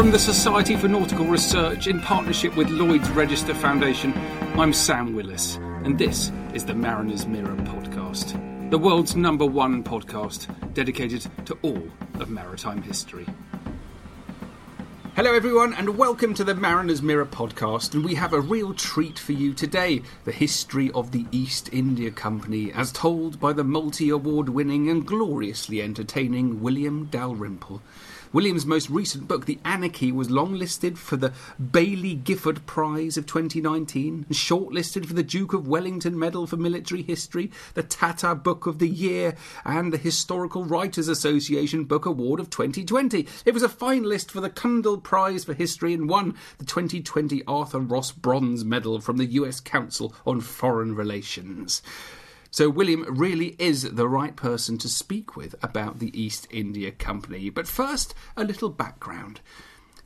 From the Society for Nautical Research in partnership with Lloyd's Register Foundation, I'm Sam Willis, and this is the Mariner's Mirror podcast, the world's number one podcast dedicated to all of maritime history. Hello, everyone, and welcome to the Mariner's Mirror podcast. And we have a real treat for you today the history of the East India Company, as told by the multi award winning and gloriously entertaining William Dalrymple. William's most recent book, The Anarchy, was longlisted for the Baillie Gifford Prize of 2019, and shortlisted for the Duke of Wellington Medal for Military History, the Tata Book of the Year, and the Historical Writers Association Book Award of 2020. It was a finalist for the Cundill Prize for History and won the 2020 Arthur Ross Bronze Medal from the US Council on Foreign Relations. So, William really is the right person to speak with about the East India Company. But first, a little background.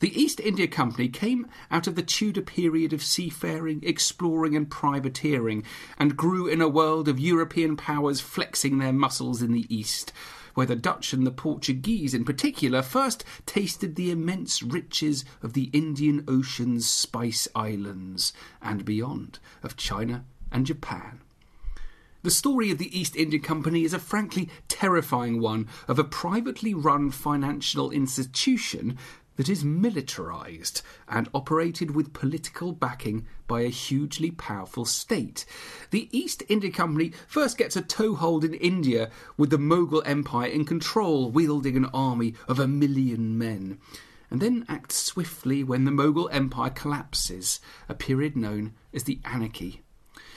The East India Company came out of the Tudor period of seafaring, exploring, and privateering, and grew in a world of European powers flexing their muscles in the East where the Dutch and the Portuguese in particular first tasted the immense riches of the Indian Ocean's spice islands and beyond, of China and Japan. The story of the East India Company is a frankly terrifying one of a privately run financial institution that is militarized and operated with political backing by a hugely powerful state. The East India Company first gets a toehold in India with the Mughal Empire in control, wielding an army of a million men, and then acts swiftly when the Mughal Empire collapses, a period known as the Anarchy.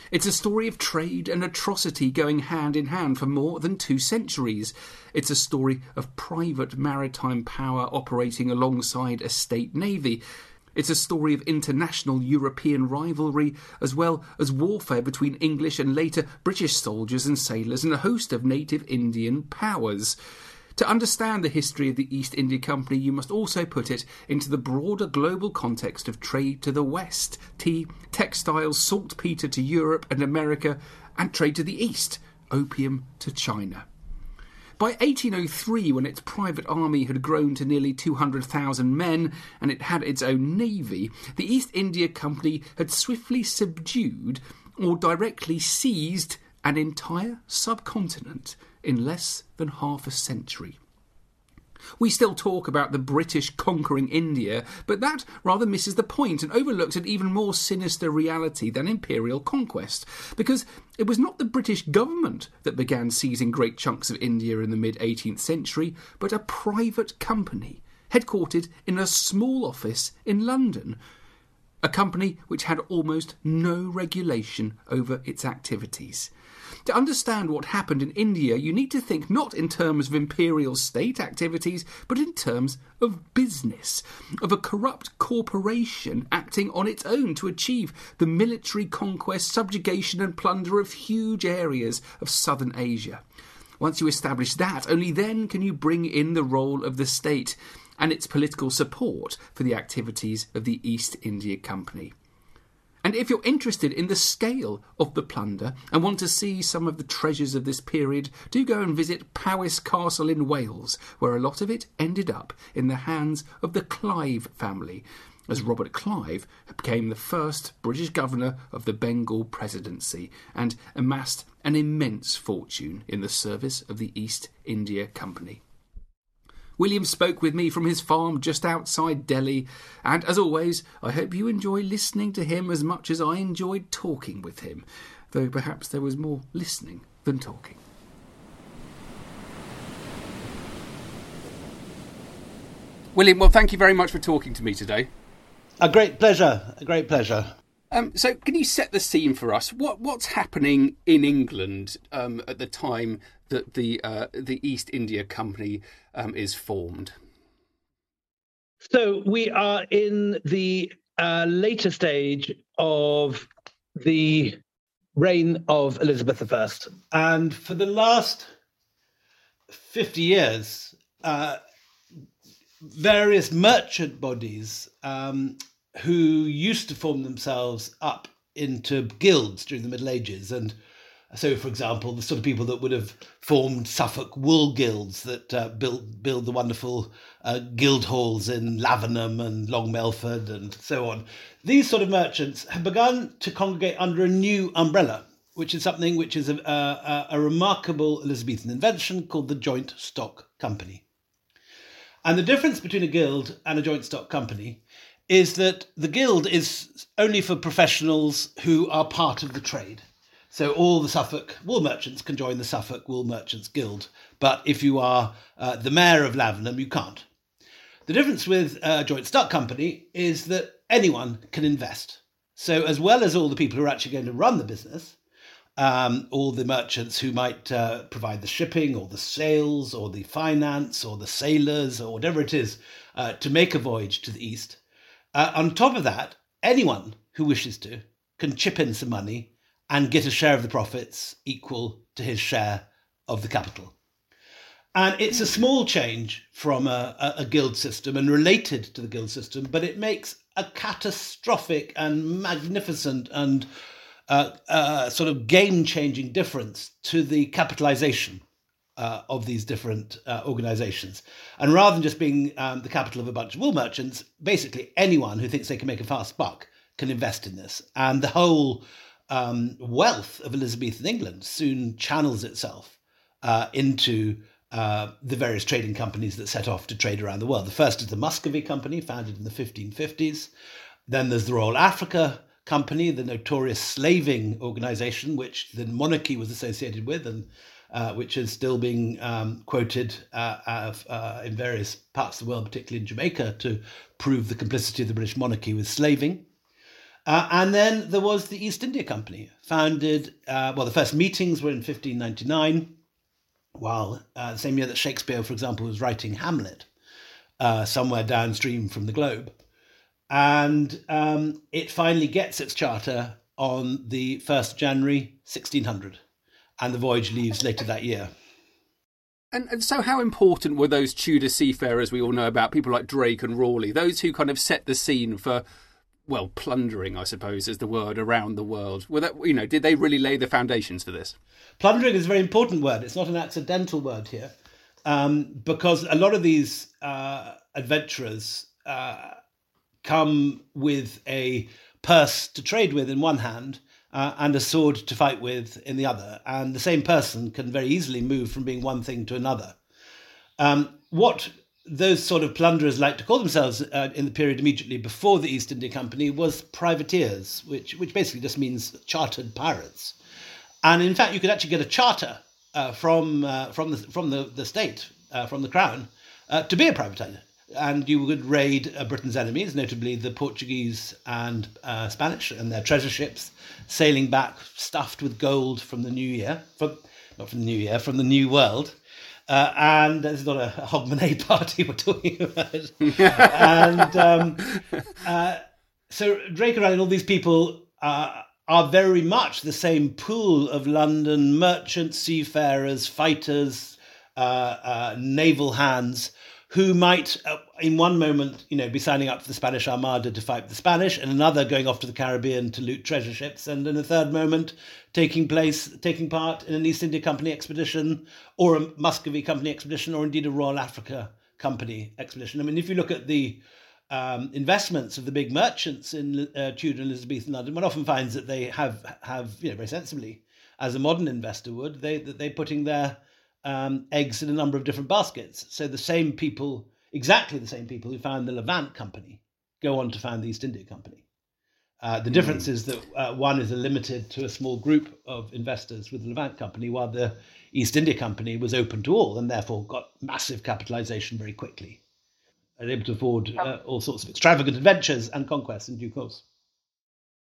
It's a story of trade and atrocity going hand in hand for more than two centuries. It's a story of private maritime power operating alongside a state navy. It's a story of international European rivalry as well as warfare between English and later British soldiers and sailors and a host of native Indian powers. To understand the history of the East India Company, you must also put it into the broader global context of trade to the West, tea, textiles, saltpeter to Europe and America, and trade to the East, opium to China. By 1803, when its private army had grown to nearly 200,000 men and it had its own navy, the East India Company had swiftly subdued or directly seized an entire subcontinent in less than half a century. We still talk about the British conquering India, but that rather misses the point and overlooks an even more sinister reality than imperial conquest, because it was not the British government that began seizing great chunks of India in the mid 18th century, but a private company, headquartered in a small office in London. A company which had almost no regulation over its activities. To understand what happened in India, you need to think not in terms of imperial state activities, but in terms of business, of a corrupt corporation acting on its own to achieve the military conquest, subjugation, and plunder of huge areas of southern Asia. Once you establish that, only then can you bring in the role of the state and its political support for the activities of the East India Company. And if you're interested in the scale of the plunder and want to see some of the treasures of this period, do go and visit Powis Castle in Wales, where a lot of it ended up in the hands of the Clive family. as Robert Clive became the first British governor of the Bengal Presidency and amassed an immense fortune in the service of the East India Company. William spoke with me from his farm just outside Delhi, and as always, I hope you enjoy listening to him as much as I enjoyed talking with him, though perhaps there was more listening than talking. William, well, thank you very much for talking to me today. A great pleasure. A great pleasure. Um, so, can you set the scene for us? What what's happening in England um, at the time that the uh, the East India Company um, is formed? So we are in the uh, later stage of the reign of Elizabeth I, and for the last fifty years, uh, various merchant bodies um, who used to form themselves up into guilds during the Middle Ages and so, for example, the sort of people that would have formed Suffolk wool guilds that uh, build build the wonderful uh, guild halls in Lavenham and Long Melford and so on. These sort of merchants have begun to congregate under a new umbrella, which is something which is a, a, a remarkable Elizabethan invention called the Joint Stock Company. And the difference between a guild and a joint stock company is that the guild is only for professionals who are part of the trade. So all the Suffolk wool merchants can join the Suffolk Wool Merchants Guild, but if you are uh, the mayor of Lavenham, you can't. The difference with a joint stock company is that anyone can invest. So as well as all the people who are actually going to run the business, um, all the merchants who might uh, provide the shipping or the sales or the finance or the sailors or whatever it is uh, to make a voyage to the east. Uh, on top of that, anyone who wishes to can chip in some money and get a share of the profits equal to his share of the capital. And it's a small change from a, a, a, guild system and related to the guild system, but it makes a catastrophic and magnificent and uh, uh, sort of game changing difference to the capitalization uh, of these different uh, organizations. And rather than just being um, the capital of a bunch of wool merchants, basically anyone who thinks they can make a fast buck can invest in this. And the whole um, wealth of Elizabethan England soon channels itself uh, into uh, the various trading companies that set off to trade around the world. The first is the Muscovy Company, founded in the 1550s. Then there's the Royal Africa Company, the notorious slaving organization, which the monarchy was associated with and uh, which is still being um, quoted uh, uh, in various parts of the world, particularly in Jamaica, to prove the complicity of the British monarchy with slaving. Uh, and then there was the East India Company, founded, uh, well, the first meetings were in 1599, while uh, the same year that Shakespeare, for example, was writing Hamlet, uh, somewhere downstream from the globe. And um, it finally gets its charter on the 1st January, 1600. And the voyage leaves later that year. And, and, so, how important were those Tudor seafarers we all know about, people like Drake and Raleigh, those who kind of set the scene for well, plundering, I suppose, is the word around the world. Were that, you know, did they really lay the foundations for this? Plundering is a very important word. It's not an accidental word here, um, because a lot of these uh, adventurers uh, come with a purse to trade with in one hand uh, and a sword to fight with in the other, and the same person can very easily move from being one thing to another. Um, what those sort of plunderers like to call themselves uh, in the period immediately before the East India Company was privateers, which which basically just means chartered pirates. And in fact, you could actually get a charter uh, from uh, from the from the the state uh, from the crown uh, to be a privateer, and you would raid uh, Britain's enemies, notably the Portuguese and Spanish and their treasure ships, sailing back stuffed with gold from the New Year, from not from the New Year, from the New World. Uh, and it's not a Hogmanay party we're talking about. and um, uh, so Drake and all these people uh, are very much the same pool of London merchants, seafarers, fighters, uh, uh, naval hands who might, uh, in one moment, you know, be signing up for the Spanish Armada to fight the Spanish, and another going off to the Caribbean to loot treasure ships, and in a third moment, taking place, taking part in an East India Company expedition, or a Muscovy Company expedition, or indeed a Royal Africa Company expedition. I mean, if you look at the um, investments of the big merchants in uh, Tudor and Elizabethan London, one often finds that they have have you know very sensibly, as a modern investor would, they that they're putting their um, eggs in a number of different baskets. So the same people, exactly the same people who found the Levant Company, go on to found the East India Company. Uh, the difference mm. is that uh, one is limited to a small group of investors with the Levant Company, while the East India Company was open to all and therefore got massive capitalization very quickly and able to afford uh, all sorts of extravagant adventures and conquests in due course.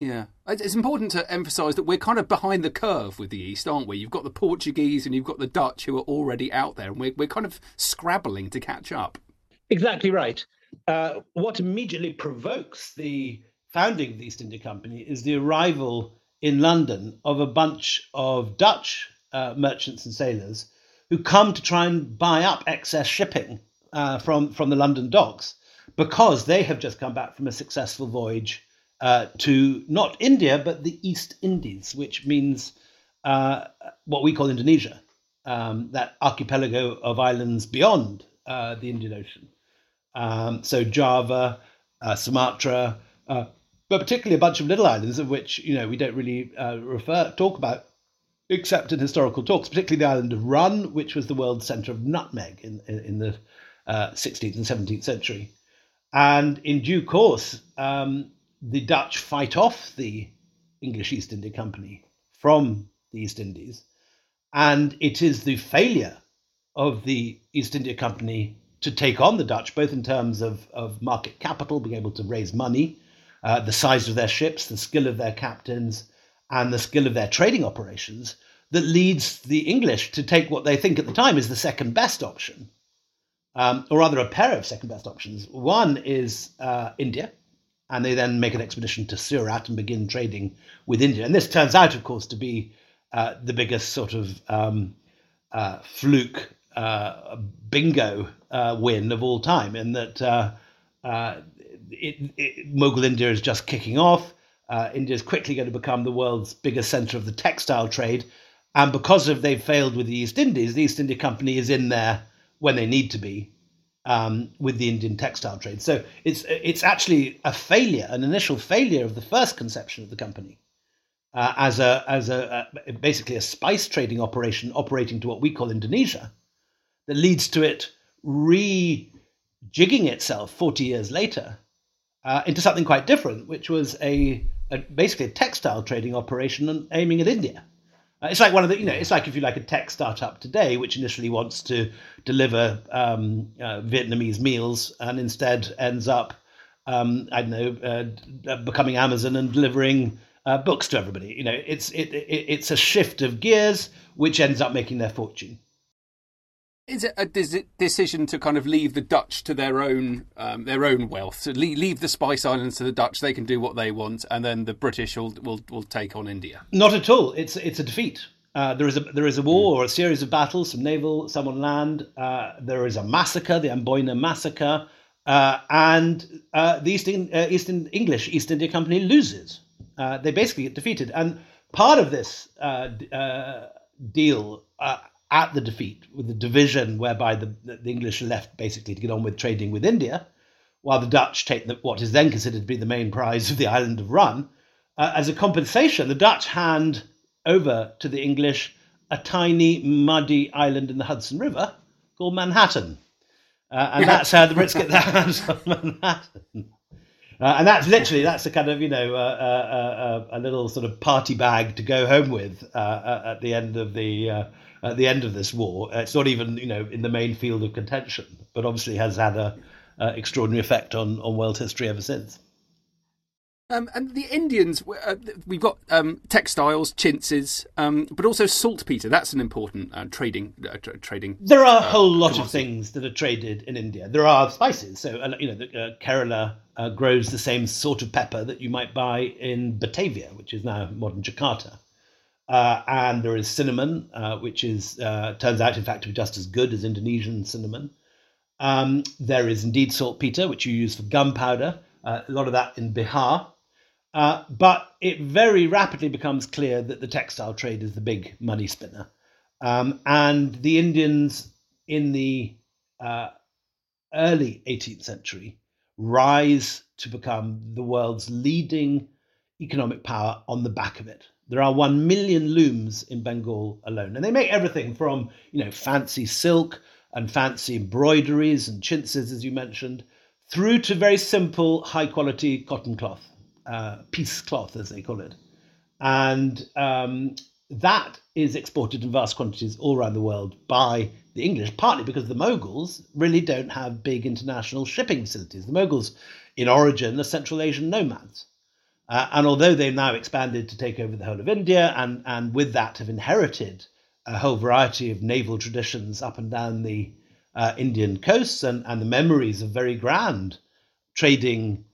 Yeah, it's important to emphasise that we're kind of behind the curve with the East, aren't we? You've got the Portuguese and you've got the Dutch who are already out there, and we're we're kind of scrabbling to catch up. Exactly right. Uh, what immediately provokes the founding of the East India Company is the arrival in London of a bunch of Dutch uh, merchants and sailors who come to try and buy up excess shipping uh, from from the London docks because they have just come back from a successful voyage uh, to not India but the East Indies, which means uh, what we call Indonesia, um, that archipelago of islands beyond uh, the Indian Ocean. Um, so Java, uh, Sumatra, uh, but particularly a bunch of little islands of which you know we don't really refer talk about except in historical talks, particularly the island of Run, which was the world centre of nutmeg in, in, in the uh, 16th and 17th century. And in due course, um, the Dutch fight off the English East India Company from the East Indies. And it is the failure of the East India Company to take on the Dutch, both in terms of, of market capital, being able to raise money, uh, the size of their ships, the skill of their captains, and the skill of their trading operations, that leads the English to take what they think at the time is the second best option, um, or rather a pair of second best options. One is uh, India, and they then make an expedition to Surat and begin trading with India. And this turns out, of course, to be uh, the biggest sort of um, uh, fluke uh, bingo uh, win of all time, in that uh, it, it, Mughal India is just kicking off. India is quickly going to become the world's biggest center of the textile trade. And because of they've failed with the East Indies, the East India Company is in there when they need to be um, with the Indian textile trade. So it's it's actually a failure, an initial failure of the first conception of the company uh, as a as a, a, basically a spice trading operation operating to what we call Indonesia, that leads to it rejigging itself forty years later uh, into something quite different, which was a, a basically a textile trading operation aiming at India. Uh, it's like one of the, you know, it's like if you like a tech startup today, which initially wants to deliver um, uh, Vietnamese meals and instead ends up, um, I don't know, uh, becoming Amazon and delivering uh, books to everybody. You know, it's it, it, it's a shift of gears which ends up making their fortune. Is it a decision to kind of leave the Dutch to their own um, their own wealth? So leave, leave, the Spice Islands to the Dutch; they can do what they want, and then the British will will, will take on India. Not at all. It's it's a defeat. Uh, there is a there is a war or a series of battles, some naval, some on land. Uh, there is a massacre, the Amboina massacre, uh, and uh, the Eastern uh, Eastern English East India Company loses. Uh, they basically get defeated, and part of this deal at the defeat, with the division whereby the, the English are left basically to get on with trading with India, while the Dutch take the, what is then considered to be the main prize of the island of Run. Uh, as a compensation, the Dutch hand over to the English a tiny, muddy island in the Hudson River called Manhattan. Uh, and that's how the Brits get their hands on Manhattan. Uh, and that's literally that's a kind of you know uh, uh, uh a little sort of party bag to go home with uh, at the end of the at the end of this war. It's not even you know in the main field of contention, but obviously has had a extraordinary effect on on world history ever since. Um, and the Indians, uh, we've got um, textiles, chintzes, um, but also saltpeter. That's an important uh, trading uh, tra- trading. There are a whole lot commodity. of things that are traded in India. There are spices. So uh, you know, the, uh, Kerala uh, grows the same sort of pepper that you might buy in Batavia, which is now modern Jakarta. And there is cinnamon, which is turns out, in fact, to be just as good as Indonesian cinnamon. Um, there is indeed saltpeter, which you use for gunpowder. a lot of that in Bihar. Uh, but it very rapidly becomes clear that the textile trade is the big money spinner. Um, and the Indians in the uh, early 18th century rise to become the world's leading economic power on the back of it. There are 1 million looms in Bengal alone, and they make everything from, you know, fancy silk and fancy embroideries and chintzes, as you mentioned, through to very simple, high quality cotton cloth, uh, piece cloth, as they call it. And um, that is exported in vast quantities all around the world by the English, partly because the Moguls really don't have big international shipping facilities. The Moguls, in origin, are Central Asian nomads. Uh, and although they've now expanded to take over the whole of India and, and with that have inherited a whole variety of naval traditions up and down the uh, Indian coasts and, and the memories of very grand trading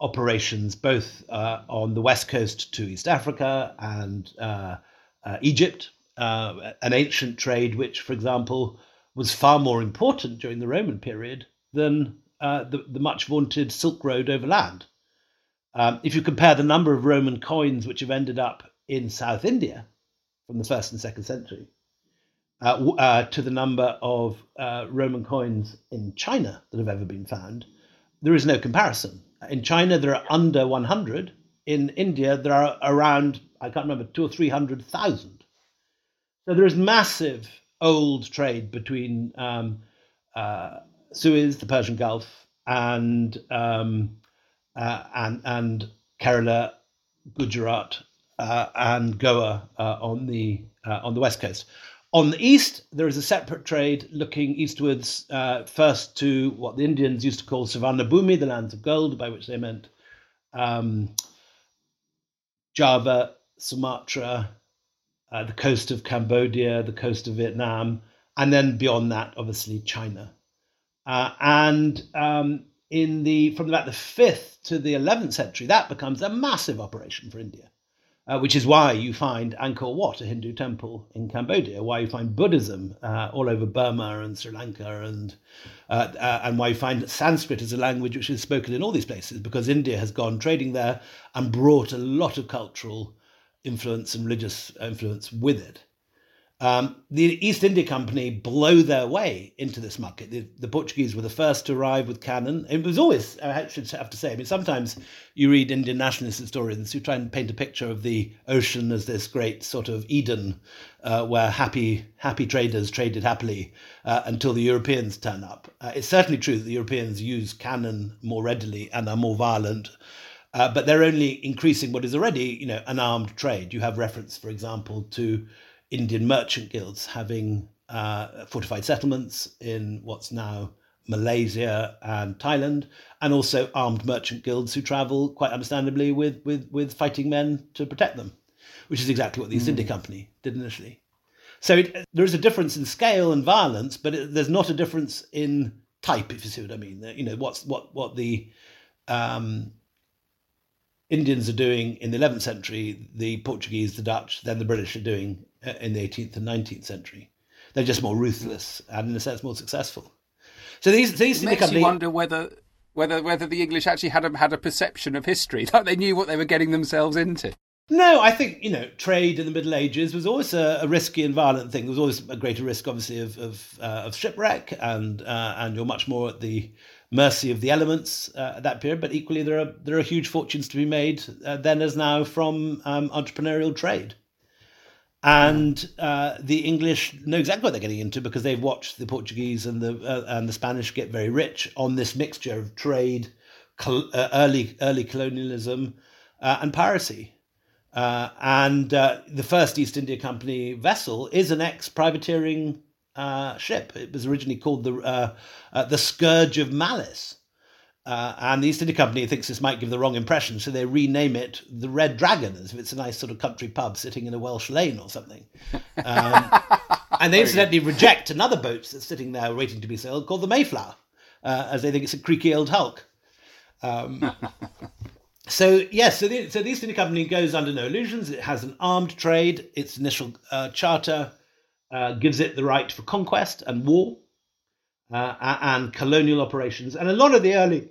operations, both uh, on the west coast to East Africa and uh, uh, Egypt, uh, an ancient trade which, for example, was far more important during the Roman period than the, the much vaunted Silk Road overland. Um, if you compare the number of Roman coins which have ended up in South India from the first and second century uh, uh, to the number of uh, Roman coins in China that have ever been found, there is no comparison. In China, there are under 100. In India, there are around, I can't remember, two or 300,000. So there is massive old trade between um, uh, Suez, the Persian Gulf, and um, uh, and and Kerala, Gujarat, uh, and Goa uh, on the uh, on the west coast. On the east, there is a separate trade looking eastwards, uh, first to what the Indians used to call Suvarna Bhumi, the lands of gold, by which they meant um, Java, Sumatra, uh, the coast of Cambodia, the coast of Vietnam, and then beyond that, obviously China. and um, in the from about the fifth to the eleventh century, that becomes a massive operation for India, uh, which is why you find Angkor Wat, a Hindu temple in Cambodia, why you find Buddhism uh, all over Burma and Sri Lanka, and uh, uh, and why you find Sanskrit as a language which is spoken in all these places, because India has gone trading there and brought a lot of cultural influence and religious influence with it. Um, the East India Company blow their way into this market. The, the, Portuguese were the first to arrive with cannon. It was always, I should have to say, I mean, sometimes you read Indian nationalist historians who try and paint a picture of the ocean as this great sort of Eden uh, where happy, happy traders traded happily uh, until the Europeans turn up. Uh, it's certainly true that the Europeans use cannon more readily and are more violent. Uh, but they're only increasing what is already, you know, an armed trade. You have reference, for example, to Indian merchant guilds having uh, fortified settlements in what's now Malaysia and Thailand, and also armed merchant guilds who travel quite understandably with, with, with fighting men to protect them, which is exactly what the East mm. India Company did initially. So it, there is a difference in scale and violence, but it, there's not a difference in type, if you see what I mean. You know, what's what what the um, Indians are doing in the 11th century, the Portuguese, the Dutch, then the British are doing in the 18th and 19th century. They're just more ruthless and, in a sense, more successful. So these these it makes you wonder whether whether whether the English actually had a, had a perception of history, like they knew what they were getting themselves into. No, I think you know trade in the Middle Ages was always a, a risky and violent thing. There was always a greater risk, obviously, of of, uh, of shipwreck, and uh, and you're much more at the mercy of the elements uh, at that period. But equally, there are there are huge fortunes to be made uh, then as now from um, entrepreneurial trade. And uh, the English know exactly what they're getting into because they've watched the Portuguese and the uh, and the Spanish get very rich on this mixture of trade, col- uh, early early colonialism, uh, and piracy. and the first East India Company vessel is an ex privateering uh, ship. It was originally called the uh, uh, the Scourge of Malice. Uh, and the East India Company thinks this might give the wrong impression, so they rename it the Red Dragon, as if it's a nice sort of country pub sitting in a Welsh lane or something. Um, and they incidentally reject another boat that's sitting there waiting to be sailed called the Mayflower, uh, as they think it's a creaky old hulk. Um, so yes, so the, so the East India Company goes under no illusions. It has an armed trade. Its initial uh, charter uh, gives it the right for conquest and war uh, and colonial operations. And a lot of the early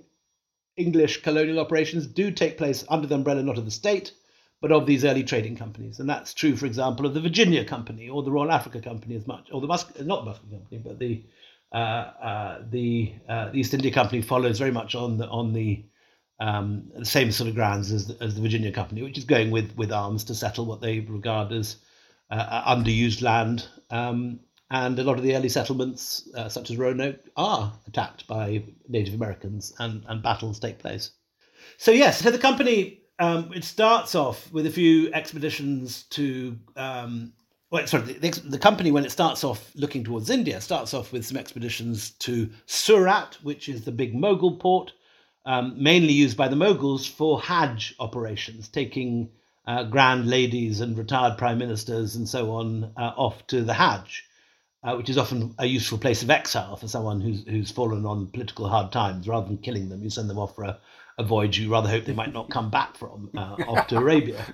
English colonial operations do take place under the umbrella not of the state, but of these early trading companies. And that's true, for example, of the Virginia Company or the Royal Africa Company as much, or the Mus- not the Muscat Company, but the uh, uh, the, uh, the East India Company follows very much on the on the, um, the same sort of grounds as the, as the Virginia Company, which is going with with arms to settle what they regard as uh, underused land. Um, and a lot of the early settlements, uh, such as Roanoke, are attacked by Native Americans, and, and battles take place. So yes, so the company um, it starts off with a few expeditions to. Um, well, sorry, the, the, company when it starts off looking towards India starts off with some expeditions to Surat, which is the big Mughal port, um, mainly used by the Mughals for Hajj operations, taking uh, grand ladies and retired prime ministers and so on uh, off to the Hajj uh, which is often a useful place of exile for someone who's who's fallen on political hard times. Rather than killing them, you send them off for a, a voyage you rather hope they might not come back from, uh, off to Arabia.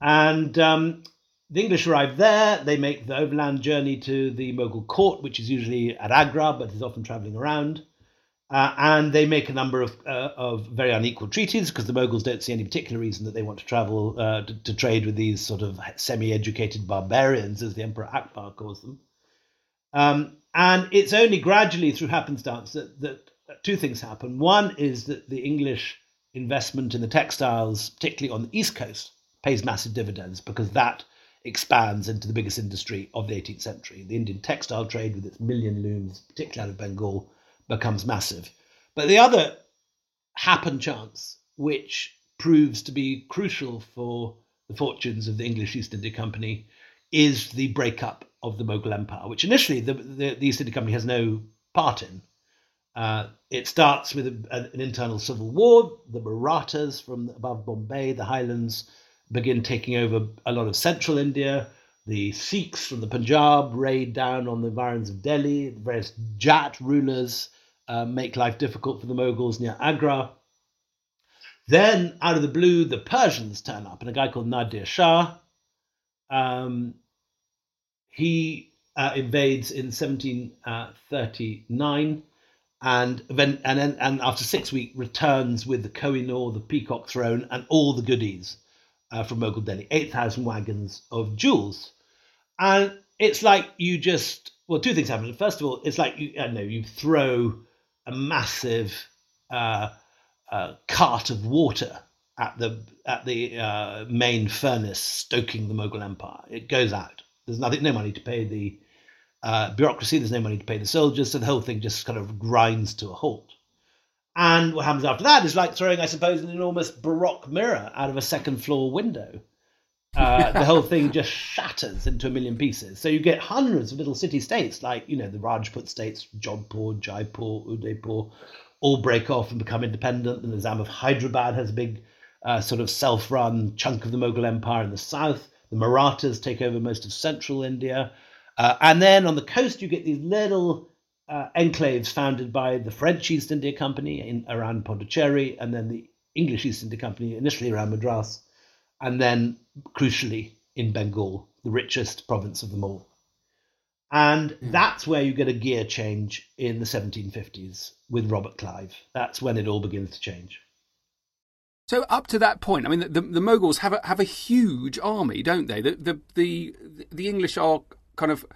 And um, the English arrive there. They make the overland journey to the Mughal court, which is usually at Agra, but is often travelling around. Uh, and they make a number of uh, of very unequal treaties because the Mughals don't see any particular reason that they want to travel uh, to, to, trade with these sort of semi-educated barbarians, as the Emperor Akbar calls them. Um, and it's only gradually through happenstance that, that two things happen. One is that the English investment in the textiles, particularly on the East Coast, pays massive dividends because that expands into the biggest industry of the 18th century. The Indian textile trade, with its million looms, particularly out of Bengal, becomes massive. But the other happen chance, which proves to be crucial for the fortunes of the English East India Company, is the breakup of the Mughal Empire, which initially the, the, the East India Company has no part in. Uh, it starts with a, an internal civil war. The Marathas from above Bombay, the highlands, begin taking over a lot of central India. The Sikhs from the Punjab raid down on the environs of Delhi. The various Jat rulers uh, make life difficult for the Mughals near Agra. Then, out of the blue, the Persians turn up, and a guy called Nadir Shah um, he uh, invades in 1739 and then and then and after six weeks returns with the Kohinoor, the peacock throne, and all the goodies uh, from Mughal Delhi, eight thousand wagons of jewels, and it's like you just well, two things happen. First of all, it's like you I know you throw a massive uh, uh, cart of water at the at the uh, main furnace stoking the Mughal Empire. It goes out. There's nothing, no money to pay the uh, bureaucracy. There's no money to pay the soldiers, so the whole thing just kind of grinds to a halt. And what happens after that is like throwing, I suppose, an enormous baroque mirror out of a second floor window. Uh, the whole thing just shatters into a million pieces. So you get hundreds of little city states, like you know the Rajput states, Jodhpur, Jaipur, Udaipur, all break off and become independent. And the Nizam of Hyderabad has a big uh, sort of self-run chunk of the Mughal Empire in the south. The Marathas take over most of central India. Uh, and then on the coast, you get these little uh, enclaves founded by the French East India Company in, around Pondicherry, and then the English East India Company initially around Madras, and then crucially in Bengal, the richest province of them all. And mm. that's where you get a gear change in the 1750s with Robert Clive. That's when it all begins to change. So up to that point, I mean, the, the, Mughals have a have a huge army, don't they? The, the the the English are kind of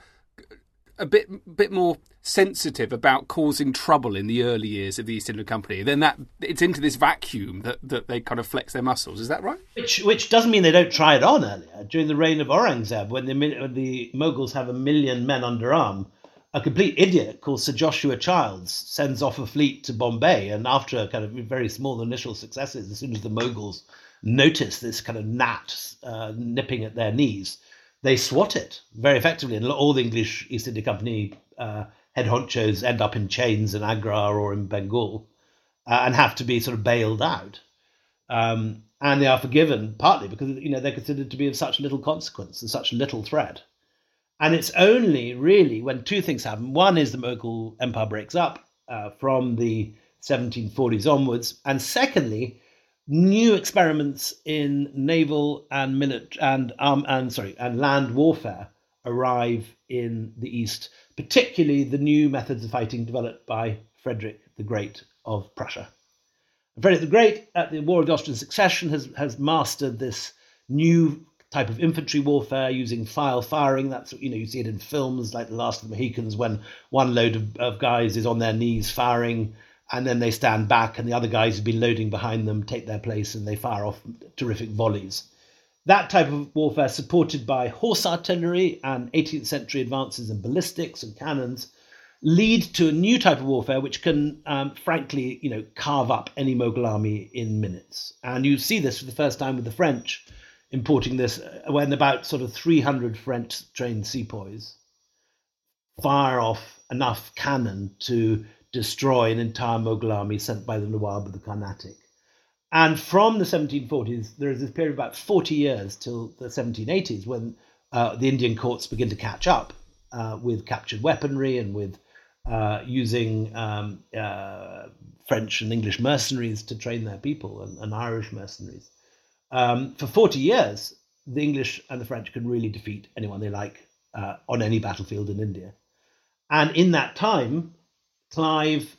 a bit bit more sensitive about causing trouble in the early years of the East India Company. Then that it's into this vacuum that, that they kind of flex their muscles. Is that right? Which which doesn't mean they don't try it on earlier. During the reign of Aurangzeb, when the when the Mughals have a million men under arm, a complete idiot called Sir Joshua Childs sends off a fleet to Bombay, and after kind of very small initial successes, as soon as the Mughals notice this kind of gnat uh, nipping at their knees, they swat it very effectively, and all the English East India Company uh, head honchos end up in chains in Agra or in Bengal, uh, and have to be sort of bailed out. Um, and they are forgiven partly because you know they're considered to be of such little consequence and such little threat. And it's only really when two things happen. One is the Mughal Empire breaks up uh, from the 1740s onwards, and secondly, new experiments in naval and military and um and sorry and land warfare arrive in the east, particularly the new methods of fighting developed by Frederick the Great of Prussia. Frederick the Great, at the War of the Austrian Succession, has has mastered this new type of infantry warfare using file firing. That's you know you see it in films like The Last of the Mohicans when one load of, of guys is on their knees firing, and then they stand back, and the other guys who've been loading behind them take their place, and they fire off terrific volleys. That type of warfare, supported by horse artillery and 18th century advances in ballistics and cannons, lead to a new type of warfare which can, um, frankly, you know, carve up any Mughal army in minutes. And you see this for the first time with the French importing this uh, when about sort of 300 French trained sepoys fire off enough cannon to destroy an entire Mughal army sent by the Nawab of the Carnatic. And from the 1740s, there is this period of about 40 years till the 1780s when uh, the Indian courts begin to catch up uh, with captured weaponry and with uh, using um, uh, French and English mercenaries to train their people and, and Irish mercenaries. Um, for 40 years, the English and the French can really defeat anyone they like uh, on any battlefield in India. And in that time, Clive,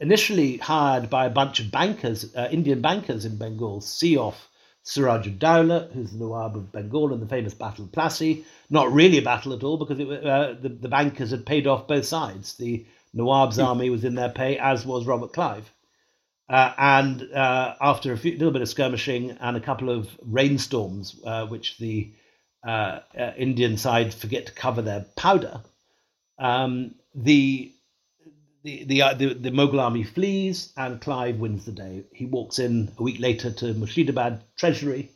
initially hired by a bunch of bankers, uh, Indian bankers in Bengal, see off Siraj ud Dowlah, who's the Nawab of Bengal in the famous Battle of Plassey. Not really a battle at all, because it, uh, the, the bankers had paid off both sides. The Nawab's hmm. army was in their pay, as was Robert Clive. Uh, and uh, after a few, little bit of skirmishing and a couple of rainstorms, uh, which the uh, uh, Indian side forget to cover their powder, um, the the, the, uh, the the Mughal army flees and Clive wins the day. He walks in a week later to Murshidabad treasury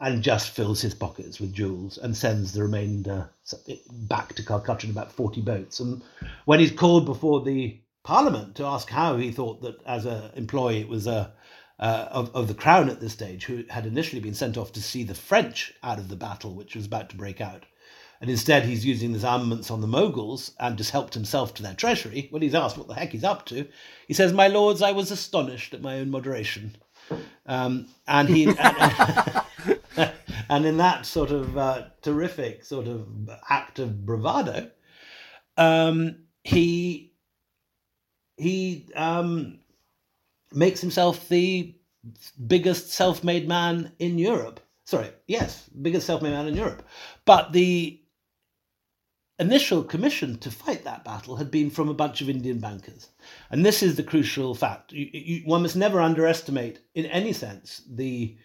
and just fills his pockets with jewels and sends the remainder back to Calcutta in about 40 boats. And when he's called before the Parliament to ask how he thought that, as an employee, it was a uh, of, of the crown at this stage, who had initially been sent off to see the French out of the battle, which was about to break out. And instead, he's using his armaments on the Moguls and just helped himself to their treasury. When he's asked what the heck he's up to, he says, My lords, I was astonished at my own moderation. Um, and he. and, and, in that sort of uh, terrific sort of act of bravado, um, he he um, makes himself the biggest self-made man in Europe. Sorry, yes, biggest self-made man in Europe. But the initial commission to fight that battle had been from a bunch of Indian bankers. And this is the crucial fact. You, you, one must never underestimate, in any sense, the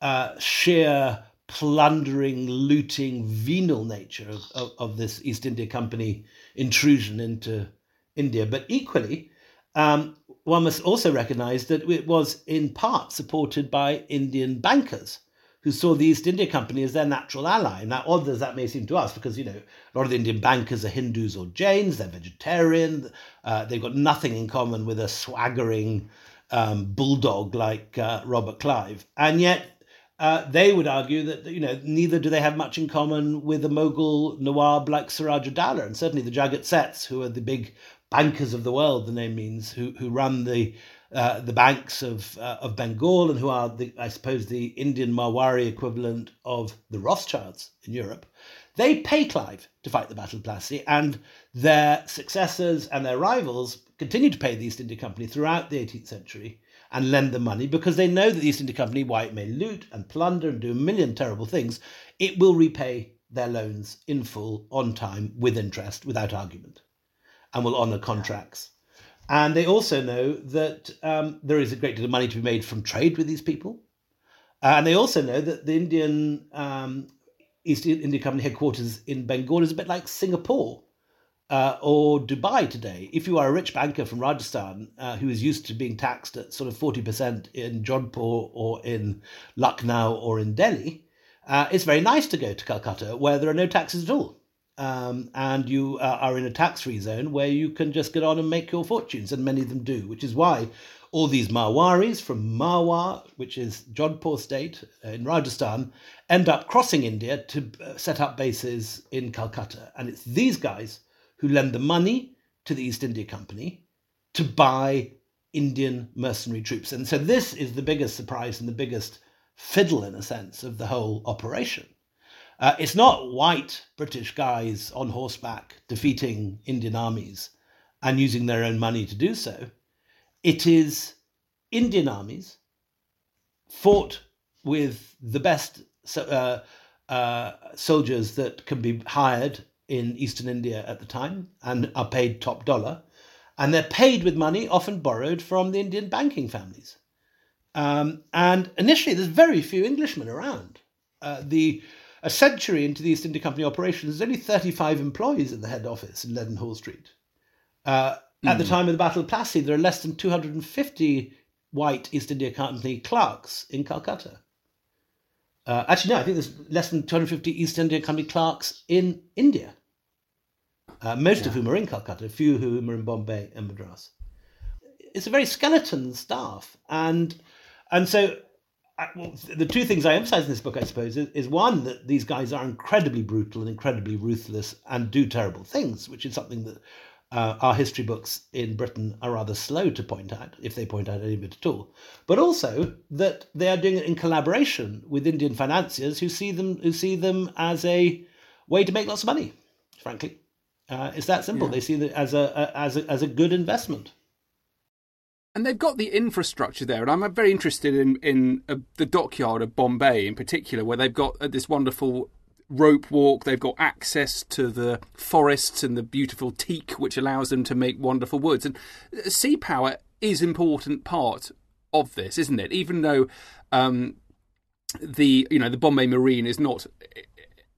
uh, sheer plundering, looting, venal nature of, of, of, this East India Company intrusion into India. But equally, um, one must also recognize that it was in part supported by Indian bankers who saw the East India Company as their natural ally. Now, odd as that may seem to us, because you know a lot of the Indian bankers are Hindus or Jains, they're vegetarian, uh, they've got nothing in common with a swaggering um, bulldog like uh, Robert Clive, and yet uh, they would argue that you know neither do they have much in common with a Mughal Nawab like Siraj Dowlah, and certainly the Jagat Seths, who are the big bankers of the world, the name means, who who run the uh, the banks of uh, of Bengal and who are the I suppose the Indian Marwari equivalent of the Rothschilds in Europe. They pay Clive to fight the Battle of Plassey, and their successors and their rivals continue to pay the East India Company throughout the 18th century and lend them money because they know that the East India Company, while it may loot and plunder and do a million terrible things, it will repay their loans in full, on time, with interest, without argument and will honour contracts. And they also know that um, there is a great deal of money to be made from trade with these people. Uh, and they also know that the Indian um, East India Company headquarters in Bengal is a bit like Singapore uh, or Dubai today. If you are a rich banker from Rajasthan uh, who is used to being taxed at sort of 40% in Jodhpur or in Lucknow or in Delhi, uh, it's very nice to go to Calcutta where there are no taxes at all um, and you uh, are in a tax free zone where you can just get on and make your fortunes, and many of them do, which is why all these Marwaris from Marwar, which is Jodhpur state uh, in Rajasthan, end up crossing India to uh, set up bases in Calcutta. And it's these guys who lend the money to the East India Company to buy Indian mercenary troops. And so this is the biggest surprise and the biggest fiddle, in a sense, of the whole operation. Uh, it's not white British guys on horseback defeating Indian armies and using their own money to do so. It is Indian armies fought with the best uh, uh, soldiers that can be hired in eastern India at the time and are paid top dollar. And they're paid with money often borrowed from the Indian banking families. Um, and initially, there's very few Englishmen around. Uh, the a century into the East India Company operations, there's only 35 employees at the head office in Leadenhall Street. Uh, mm. At the hmm. time of the Battle of Plassey, there are less than 250 white East India Company clerks in Calcutta. Uh, actually, no, I think there's less than 250 East India Company clerks in India, uh, most yeah. of whom are in Calcutta, a few whom are in Bombay and Madras. It's a very skeleton staff, and and so I, well, the two things I emphasize in this book, I suppose, is, is, one that these guys are incredibly brutal and incredibly ruthless and do terrible things, which is something that uh, our history books in Britain are rather slow to point out, if they point out any bit at all. But also that they are doing it in collaboration with Indian financiers who see them who see them as a way to make lots of money. Frankly, uh, it's that simple. Yeah. They see it as a, a as a as a good investment and they've got the infrastructure there. And I'm very interested in in uh, the dockyard of Bombay in particular, where they've got uh, this wonderful rope walk. They've got access to the forests and the beautiful teak, which allows them to make wonderful woods. And uh, sea power is important part of this, isn't it? Even though um, the you know the Bombay Marine is not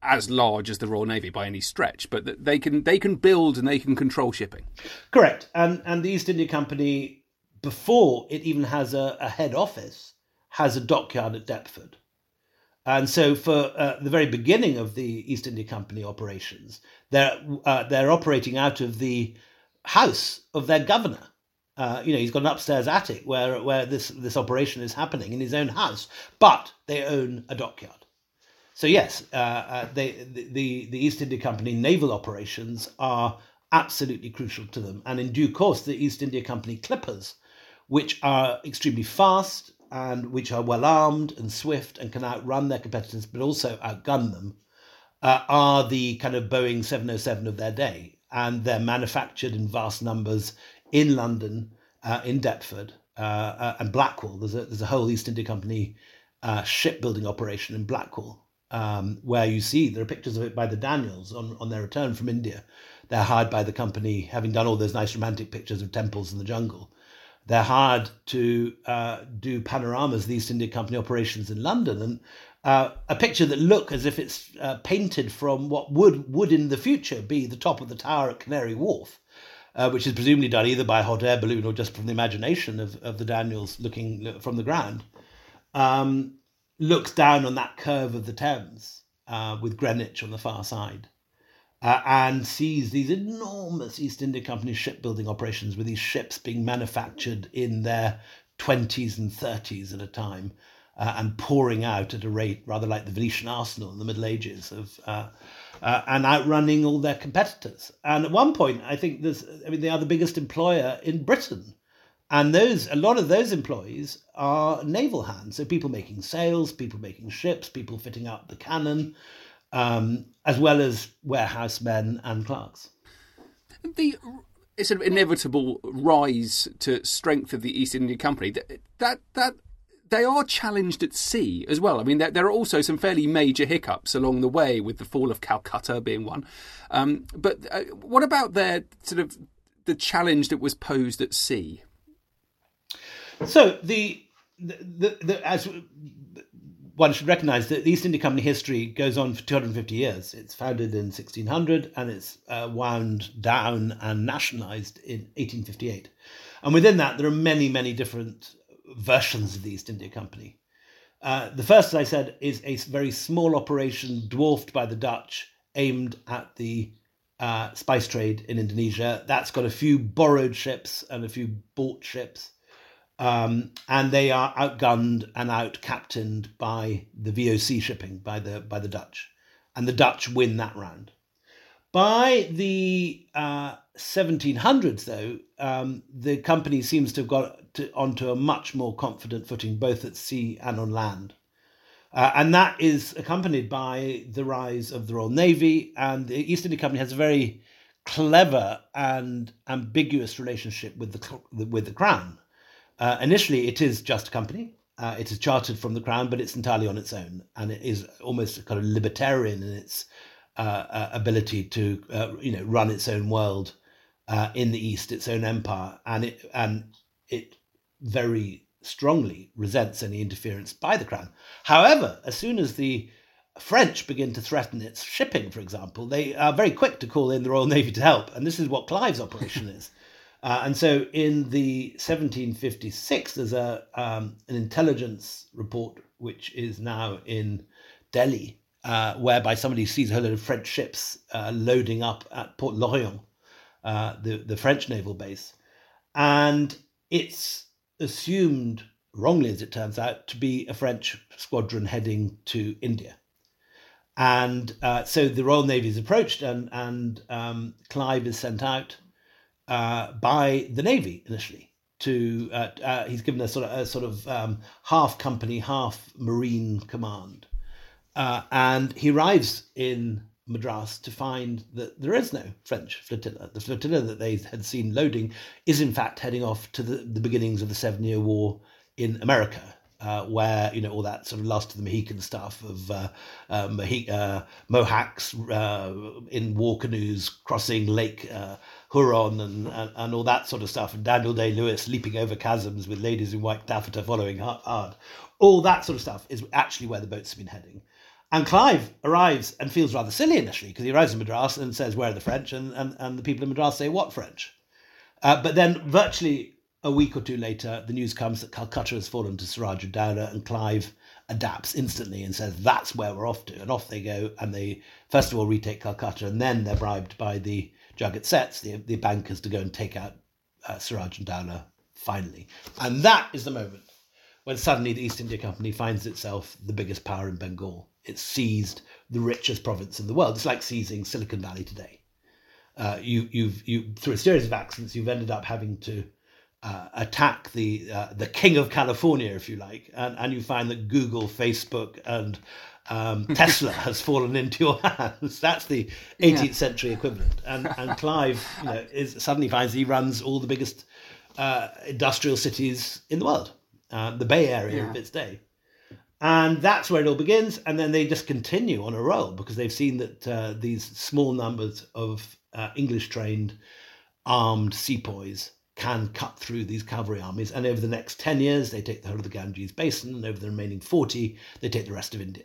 as large as the Royal Navy by any stretch, but they can they can build and they can control shipping. Correct, and and the East India Company before it even has a, a head office, has a dockyard at Deptford. And so, for uh, the very beginning of the East India Company operations, they're uh, they're operating out of the house of their governor. Uh, you know, he's got an upstairs attic where where this this operation is happening in his own house, but they own a dockyard. So yes, uh, uh, they the the East India Company naval operations are absolutely crucial to them, and in due course, the East India Company clippers which are extremely fast and which are well armed and swift and can outrun their competitors, but also outgun them, uh, are the kind of Boeing 707 of their day. And they're manufactured in vast numbers in London, uh, in Deptford, uh, uh and Blackwall. There's a, there's a whole East India Company uh, shipbuilding operation in Blackwall. Um, where you see there are pictures of it by the Daniells on, on their return from India. They're hired by the company, having done all those nice romantic pictures of temples in the jungle. They're hired to uh, do panoramas, the East India Company operations in London, and uh, a picture that look as if it's uh, painted from what would would in the future be the top of the tower at Canary Wharf, uh, which is presumably done either by a hot air balloon or just from the imagination of, of the Daniells looking from the ground, um, looks down on that curve of the Thames uh, with Greenwich on the far side uh, and sees these enormous East India Company shipbuilding operations with these ships being manufactured in their 20s and 30s at a time uh, and pouring out at a rate rather like the Venetian arsenal in the Middle Ages of uh, uh, and outrunning all their competitors. And at one point, I think there's, I mean, they are the biggest employer in Britain. And those, a lot of those employees are naval hands. So people making sails, people making ships, people fitting out the cannon, um, as well as warehouse men and clerks. The sort of inevitable rise to strength of the East India Company that that, that they are challenged at sea as well. I mean, there, there, are also some fairly major hiccups along the way, with the fall of Calcutta being one. Um, but uh, what about their sort of the challenge that was posed at sea? So the, the, the, the as one should recognize that the East India Company history goes on for 250 years. It's founded in 1600 and it's uh, wound down and nationalized in 1858. And within that, there are many, many different versions of the East India Company. Uh, the first, as I said, is a very small operation dwarfed by the Dutch aimed at the uh, spice trade in Indonesia. That's got a few borrowed ships and a few bought ships. Um, and they are outgunned and out-captained by the VOC shipping by the by the Dutch, and the Dutch win that round. By the uh, 1700s, though, um, the company seems to have got to, onto a much more confident footing, both at sea and on land. Uh, and that is accompanied by the rise of the Royal Navy, and the East India Company has a very clever and ambiguous relationship with the with the Crown. Uh, initially, it is just a company. Uh, it is chartered from the crown, but it's entirely on its own, and it is almost kind of libertarian in its uh, uh, ability to, uh, you know, run its own world uh, in the east, its own empire, and it and it very strongly resents any interference by the crown. However, as soon as the French begin to threaten its shipping, for example, they are very quick to call in the Royal Navy to help, and this is what Clive's operation is. Uh, and so in the 1756, there's a um, an intelligence report which is now in Delhi, uh, whereby somebody sees a whole load of French ships uh, loading up at Port Lorient, uh, the, the French naval base. And it's assumed, wrongly as it turns out, to be a French squadron heading to India. And uh, so the Royal Navy is approached, and, and um, Clive is sent out uh, by the Navy initially. To uh, uh, he's given a sort of a sort of um, half company, half marine command, uh, and he arrives in Madras to find that there is no French flotilla. The flotilla that they had seen loading is in fact heading off to the, the beginnings of the Seven Year War in America, uh, where you know all that sort of last of the Mohican stuff of uh, uh, Mohi- uh, Mohawks uh, in war canoes crossing Lake Huron and, and, and all that sort of stuff, and Daniel Day Lewis leaping over chasms with ladies in white taffeta following hard. All that sort of stuff is actually where the boats have been heading. And Clive arrives and feels rather silly initially because he arrives in Madras and says, Where are the French? And, and, and the people in Madras say, What French? Uh, but then, virtually a week or two later, the news comes that Calcutta has fallen to Siraj Sirajuddaula, and Clive adapts instantly and says, That's where we're off to. And off they go. And they, first of all, retake Calcutta, and then they're bribed by the Jagat Seths the, the bankers, to go and take out uh, Sirajuddaula finally. And that is the moment when suddenly the East India Company finds itself the biggest power in Bengal it seized the richest province in the world. It's like seizing Silicon Valley today. Uh, you, you've you through a series of accidents, you've ended up having to uh, attack the uh, the king of California, if you like, and, and you find that Google, Facebook, and um, Tesla has fallen into your hands. That's the 18th yeah. century equivalent. And and Clive, you know, is suddenly finds he runs all the biggest uh, industrial cities in the world, uh, the Bay Area yeah. of its day. And that's where it all begins. And then they just continue on a roll because they've seen that uh, these small numbers of uh, English trained armed sepoys can cut through these cavalry armies. And over the next 10 years, they take the whole of the Ganges Basin. And over the remaining 40, they take the rest of India,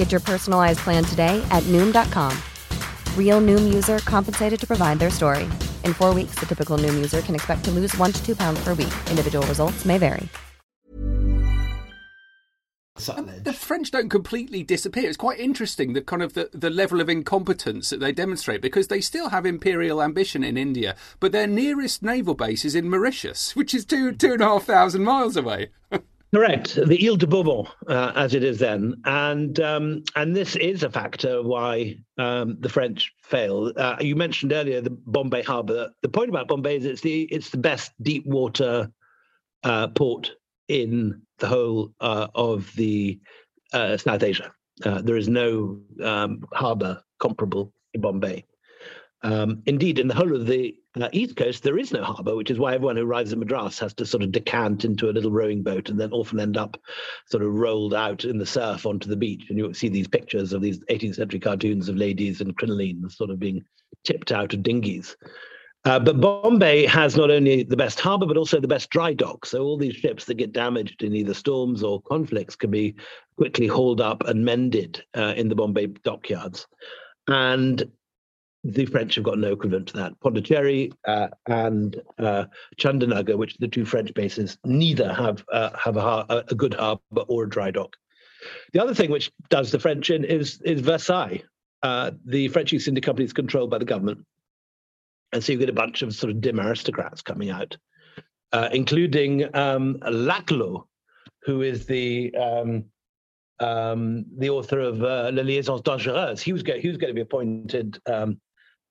Get your personalized plan today at Noom.com. Real Noom user compensated to provide their story. In four weeks, the typical Noom user can expect to lose one to two pounds per week. Individual results may vary. The French don't completely disappear. It's quite interesting the kind of the, the level of incompetence that they demonstrate because they still have imperial ambition in India, but their nearest naval base is in Mauritius, which is two two and a half thousand miles away. Correct, the Ile de Bourbon, uh, as it is then, and um, and this is a factor why um, the French fail. Uh, you mentioned earlier the Bombay harbour. The point about Bombay is it's the it's the best deep water uh, port in the whole uh, of the uh, South Asia. Uh, there is no um, harbour comparable in Bombay. Um, indeed, in the whole of the uh, east coast, there is no harbour, which is why everyone who arrives at Madras has to sort of decant into a little rowing boat and then often end up sort of rolled out in the surf onto the beach. And you see these pictures of these 18th century cartoons of ladies in crinolines sort of being tipped out of dinghies. Uh, but Bombay has not only the best harbour, but also the best dry dock. So all these ships that get damaged in either storms or conflicts can be quickly hauled up and mended uh, in the Bombay dockyards. And the French have got no equivalent to that. Pondicherry uh, and uh, Chandanagar, which are the two French bases, neither have uh, have a, a, good harbour or a dry dock. The other thing which does the French in is is Versailles. Uh, the French East India Company is controlled by the government, and so you get a bunch of sort of dim aristocrats coming out, uh, including um, Laclos, who is the um, um, the author of uh, Les Liaisons Dangereuses. He was, go- he was going to be appointed um,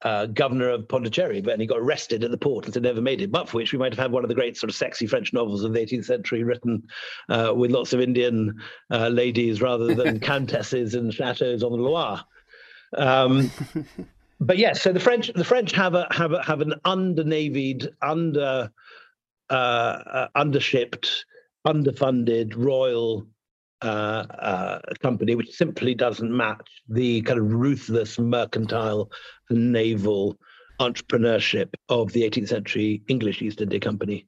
uh, governor of Pondicherry, but and he got arrested at the port and so never made it. But for which we might have had one of the great sort of sexy French novels of the 18th century, written uh, with lots of Indian uh, ladies rather than countesses and chateaux on the Loire. Um, but yes, so the French the French have a have a, have an under-navied, under uh, uh, undershipped, underfunded royal uh, uh, company, which simply doesn't match the kind of ruthless mercantile naval entrepreneurship of the 18th century English East India Company.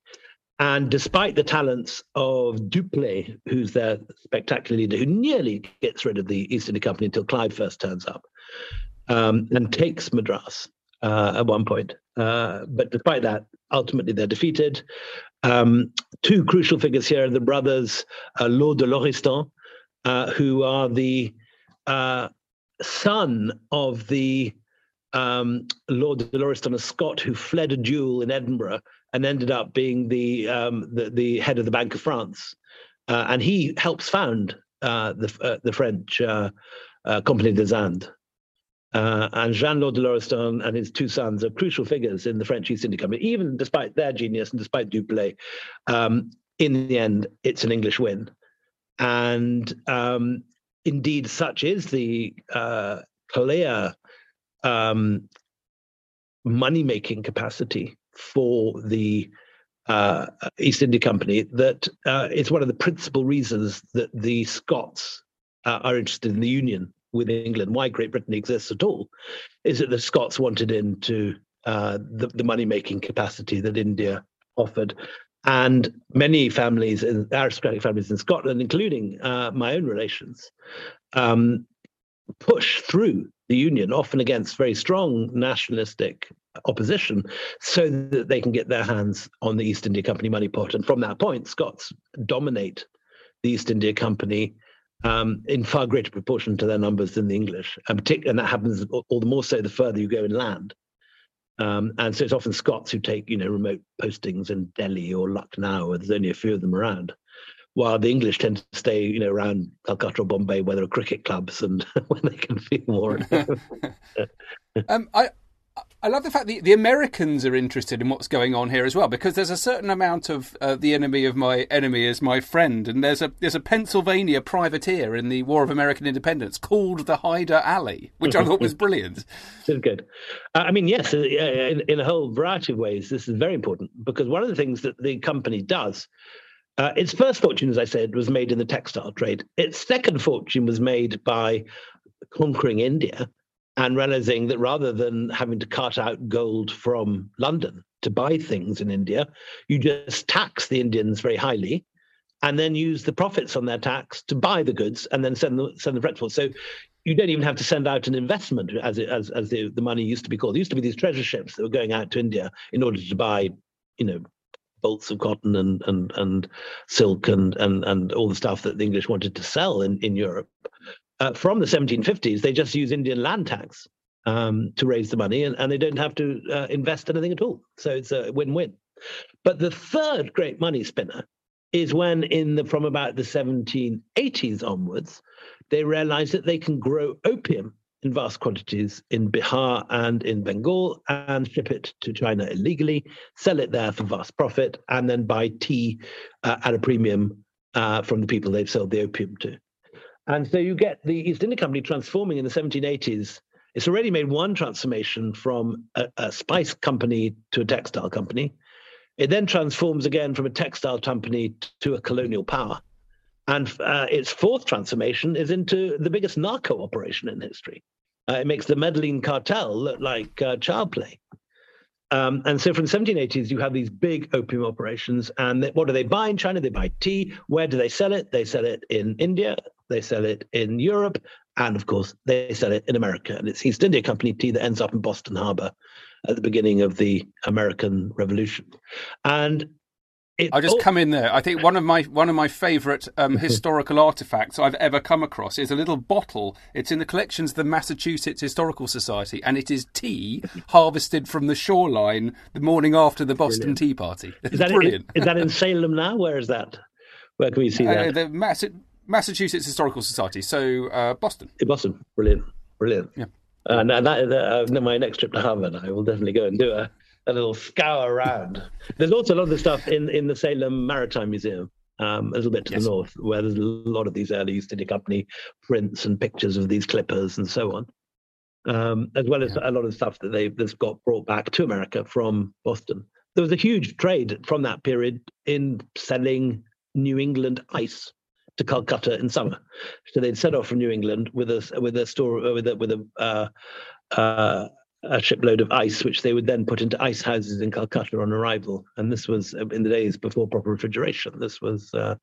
And despite the talents of Dupleix, who's their spectacular leader, who nearly gets rid of the East India Company until Clive first turns up um, and takes Madras uh, at one point. Uh, but despite that, ultimately they're defeated. Um, two crucial figures here are the brothers uh, Law de Lauriston, uh, who are the uh, son of the um, Lord Lauriston, a Scot who fled a duel in Edinburgh and ended up being the um, the, the, head of the Bank of France, uh, and he helps found uh, the uh, the French uh, Compagnie des Indes. Uh, and Jean Law de Lauriston and his two sons are crucial figures in the French East India Company, even despite their genius and despite Dupleix. Um, in the end, it's an English win. And um, indeed, such is the uh, clear um, money making capacity for the uh, East India Company that uh, it's one of the principal reasons that the Scots uh, are interested in the Union with England, why Great Britain exists at all, is that the Scots wanted into uh, the, the money making capacity that India offered. And many families, aristocratic families in Scotland, including uh, my own relations, um, push through the union, often against very strong nationalistic opposition, so that they can get their hands on the East India Company money pot. And from that point, Scots dominate the East India Company um, in far greater proportion to their numbers than the English, and, and that happens all the more so the further you go inland. Um, and so it's often Scots who take, you know, remote postings in Delhi or Lucknow, where there's only a few of them around, while the English tend to stay, you know, around Calcutta or Bombay, where there are cricket clubs and when they can feel more. um, I I love the fact that the Americans are interested in what's going on here as well, because there's a certain amount of uh, the enemy of my enemy is my friend, and there's a there's a Pennsylvania privateer in the War of American Independence called the Hyder Ally, which I thought was brilliant. It's good. Uh, I mean, yes, uh, in, in a whole variety of ways, this is very important because one of the things that the company does. Uh, its first fortune, as I said, was made in the textile trade. Its second fortune was made by conquering India and realizing that rather than having to cart out gold from London to buy things in India, you just tax the Indians very highly and then use the profits on their tax to buy the goods and then send them send them for export. So you don't even have to send out an investment as it, as as the, the money used to be called. There used to be these treasure ships that were going out to India in order to buy, you know, bolts of cotton and and and silk and and and all the stuff that the English wanted to sell in in Europe uh, from the 1750s, they just use Indian land tax um, to raise the money, and, and they don't have to uh, invest anything at all. So it's a win-win. But the third great money spinner is when, in the from about the 1780s onwards, they realize that they can grow opium in vast quantities in Bihar and in Bengal and ship it to China illegally, sell it there for vast profit, and then buy tea uh, at a premium uh, from the people they've sold the opium to. And so you get the East India Company transforming in the 1780s. It's already made one transformation from a, a spice company to a textile company. It then transforms again from a textile company to a colonial power. And uh, its fourth transformation is into the biggest narco operation in history. Uh, it makes the Medellin cartel look like uh, child play. Um, and so from the 1780s, you have these big opium operations. And what do they buy in China? They buy tea. Where do they sell it? They sell it in India, they sell it in Europe, and of course, they sell it in America. And it's East India Company tea that ends up in Boston Harbor at the beginning of the American Revolution. And it, I'll just oh, come in there. I think one of my one of my favourite um, historical artifacts I've ever come across is a little bottle. It's in the collections of the Massachusetts Historical Society, and it is tea harvested from the shoreline the morning after the Boston brilliant. Tea Party. Is that brilliant. In, is that in Salem now? Where is that? Where can we see uh, that? Uh, the Mass- Massachusetts Historical Society. So uh, Boston. In Boston, brilliant, brilliant. Yeah. Uh, now that, uh, my next trip to Harvard, I will definitely go and do a a little scour around. there's also a lot of the stuff in, in the Salem Maritime Museum, um, a little bit to yes. the north, where there's a lot of these early East India Company prints and pictures of these clippers and so on, um, as well as yeah. a lot of stuff that they that's got brought back to America from Boston. There was a huge trade from that period in selling New England ice to Calcutta in summer. So they'd set off from New England with a with a store with a with a uh, uh, a shipload of ice, which they would then put into ice houses in Calcutta on arrival. And this was uh, in the days before proper refrigeration. This was uh,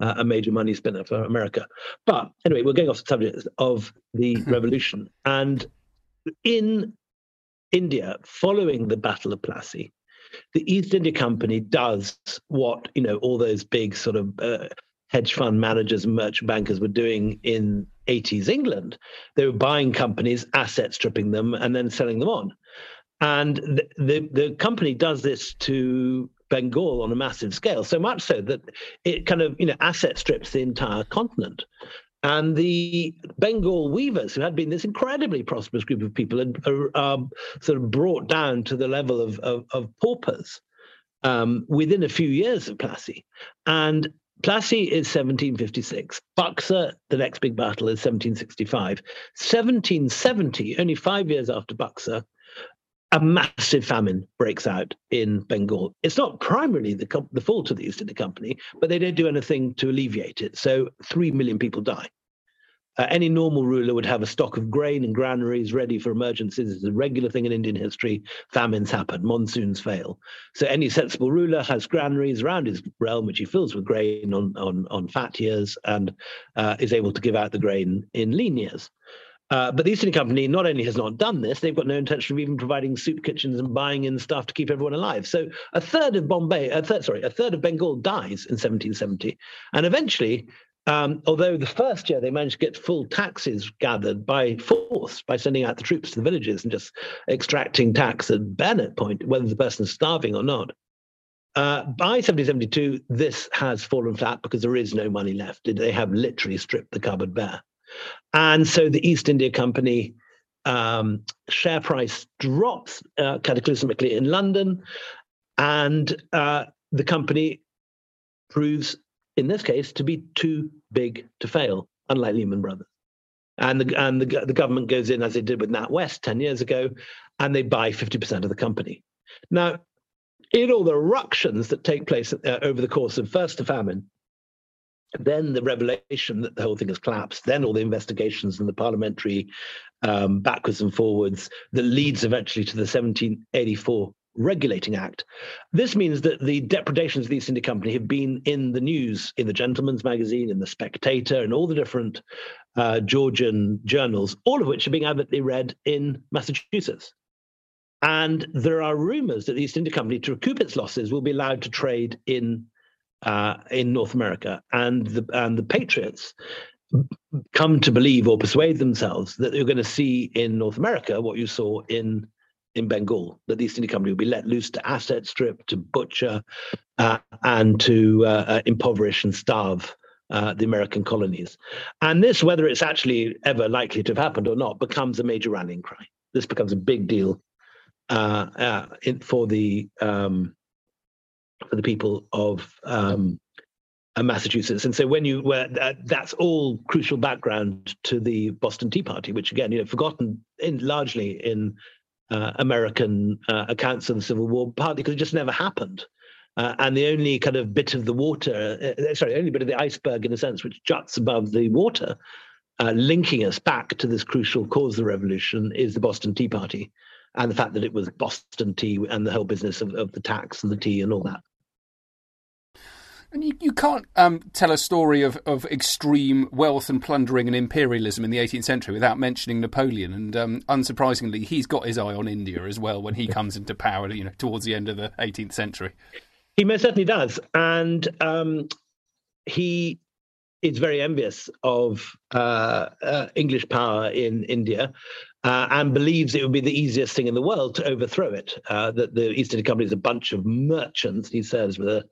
a major money spinner for America. But anyway, we're going off the subject of the revolution. And in India, following the Battle of Plassey, the East India Company does what you know all those big sort of uh, hedge fund managers and merchant bankers were doing in 80s England. They were buying companies, asset stripping them, and then selling them on. And the, the, the company does this to Bengal on a massive scale, so much so that it kind of you know asset strips the entire continent. And the Bengal weavers, who had been this incredibly prosperous group of people, are um, sort of brought down to the level of, of, of paupers um, within a few years of Plassey. And Plassey is 1756. Buxar, the next big battle, is 1765. 1770, only five years after Buxar, a massive famine breaks out in Bengal. It's not primarily the, the fault of the East India Company, but they don't do anything to alleviate it. So three million people die. Uh, any normal ruler would have a stock of grain and granaries ready for emergencies. It's a regular thing in Indian history. Famines happen, monsoons fail. So any sensible ruler has granaries around his realm, which he fills with grain on on, on fat years and uh, is able to give out the grain in lean years. Uh, but the East India Company not only has not done this, they've got no intention of even providing soup kitchens and buying in stuff to keep everyone alive. So a third of Bombay, a third, sorry, a third of Bengal dies in 1770, and eventually um, although the first year they managed to get full taxes gathered by force by sending out the troops to the villages and just extracting tax at bayonet point, whether the person's starving or not. Uh, by 1772, this has fallen flat because there is no money left. They have literally stripped the cupboard bare. And so the East India Company um, share price drops uh, cataclysmically in London, and uh, the company proves in this case, to be too big to fail, unlike Lehman Brothers. And the and the, the government goes in as they did with NatWest ten years ago, and they buy fifty percent of the company. Now, in all the ructions that take place uh, over the course of first the famine, then the revelation that the whole thing has collapsed, then all the investigations and the parliamentary um, backwards and forwards that leads eventually to the 1784 Regulating Act. This means that the depredations of the East India Company have been in the news, in the Gentleman's Magazine, in the Spectator, and all the different uh, Georgian journals, all of which are being avidly read in Massachusetts. And there are rumors that the East India Company, to recoup its losses, will be allowed to trade in uh, in North America, and the and the Patriots come to believe or persuade themselves that they're going to see in North America what you saw in in Bengal, that the East India Company will be let loose to asset strip, to butcher, uh, and to uh, uh, impoverish and starve uh, the American colonies. And this, whether it's actually ever likely to have happened or not, becomes a major rallying cry. This becomes a big deal uh, uh, in, for the um, for the people of um, Massachusetts. And so when you were uh, that's all crucial background to the Boston Tea Party, which again, you know, forgotten in largely in uh, American uh, accounts of the Civil War, partly because it just never happened. Uh, and the only kind of bit of the water, uh, sorry, only bit of the iceberg in a sense, which juts above the water, linking us back to this crucial cause of the revolution, is the Boston Tea Party, and the fact that it was Boston tea and the whole business of, of the tax and the tea and all that. And you, you can't um, tell a story of, of extreme wealth and plundering and imperialism in the 18th century without mentioning Napoleon. And um, unsurprisingly, he's got his eye on India as well when he comes into power, you know, towards the end of the 18th century. He most certainly does, and um, he is very envious of uh, uh, English power in India. Uh, and believes it would be the easiest thing in the world to overthrow it. Uh, that the East India Company is a bunch of merchants, he says, with a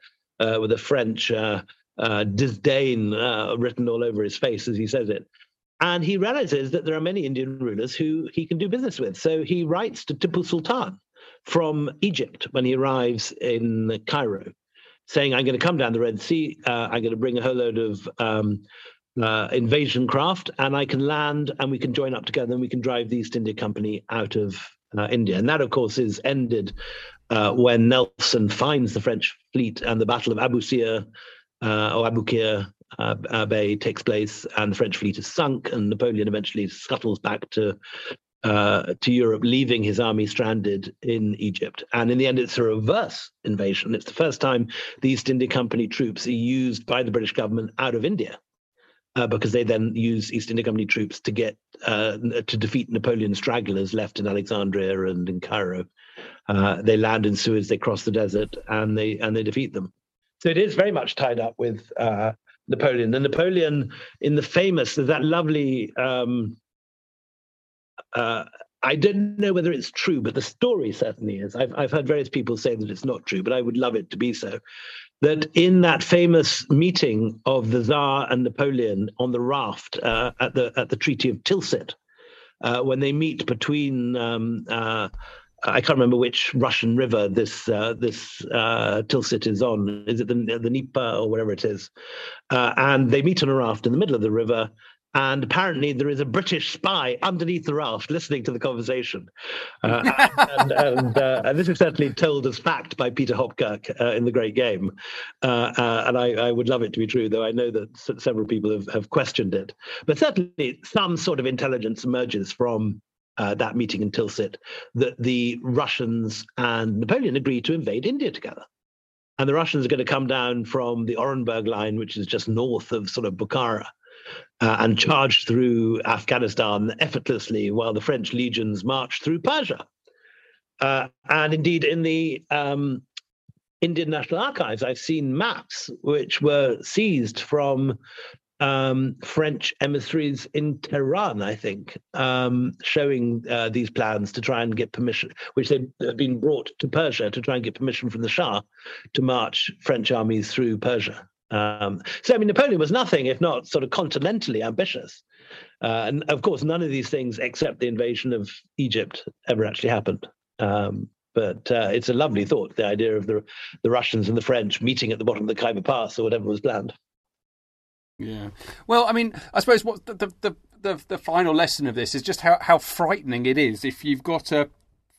uh, with a French uh, uh, disdain uh, written all over his face as he says it. And he realizes that there are many Indian rulers who he can do business with. So he writes to Tipu Sultan from Egypt when he arrives in Cairo, saying, I'm going to come down the Red Sea, uh, I'm going to bring a whole load of um, uh, invasion craft, and I can land and we can join up together and we can drive the East India Company out of uh, India. And that, of course, is ended uh, when Nelson finds the French fleet and the Battle of Abu Sir uh, or Abu Kir uh, Bay takes place, and the French fleet is sunk, and Napoleon eventually scuttles back to uh, to Europe, leaving his army stranded in Egypt. And in the end, it's a reverse invasion. It's the first time the East India Company troops are used by the British government out of India. Uh, because they then use East India Company troops to get uh, to defeat Napoleon's stragglers left in Alexandria and in Cairo. Uh, they land in Suez, they cross the desert, and they and they defeat them. So it is very much tied up with uh, Napoleon. And Napoleon, in the famous, that lovely. Um, uh, I don't know whether it's true, but the story certainly is. I've I've heard various people say that it's not true, but I would love it to be so. That in that famous meeting of the Tsar and Napoleon on the raft uh, at the at the Treaty of Tilsit, uh, when they meet between um, uh, I can't remember which Russian river this uh, this uh, Tilsit is on. Is it the the Dnieper or whatever it is? Uh, and they meet on a raft in the middle of the river, and apparently there is a British spy underneath the raft listening to the conversation. Uh, and, and, uh, and, this is certainly told as fact by Peter Hopkirk uh, in The Great Game. Uh, uh, and I, I, would love it to be true, though I know that several people have, have questioned it. But certainly some sort of intelligence emerges from uh, that meeting in Tilsit that the Russians and Napoleon agreed to invade India together. And the Russians are going to come down from the Orenburg line, which is just north of sort of Bukhara, uh, and charged through Afghanistan effortlessly while the French legions marched through Persia. Uh, and indeed, in the um, Indian National Archives, I've seen maps which were seized from um, French emissaries in Tehran, I think, um, showing uh, these plans to try and get permission, which they had been brought to Persia to try and get permission from the Shah to march French armies through Persia. Um, so, I mean, Napoleon was nothing if not sort of continentally ambitious. Uh, and of course, none of these things, except the invasion of Egypt, ever actually happened. Um, but uh, it's a lovely thought, the idea of the the Russians and the French meeting at the bottom of the Khyber Pass or whatever was planned. Yeah. Well, I mean, I suppose what the, the the, the final lesson of this is just how, how frightening it is if you've got a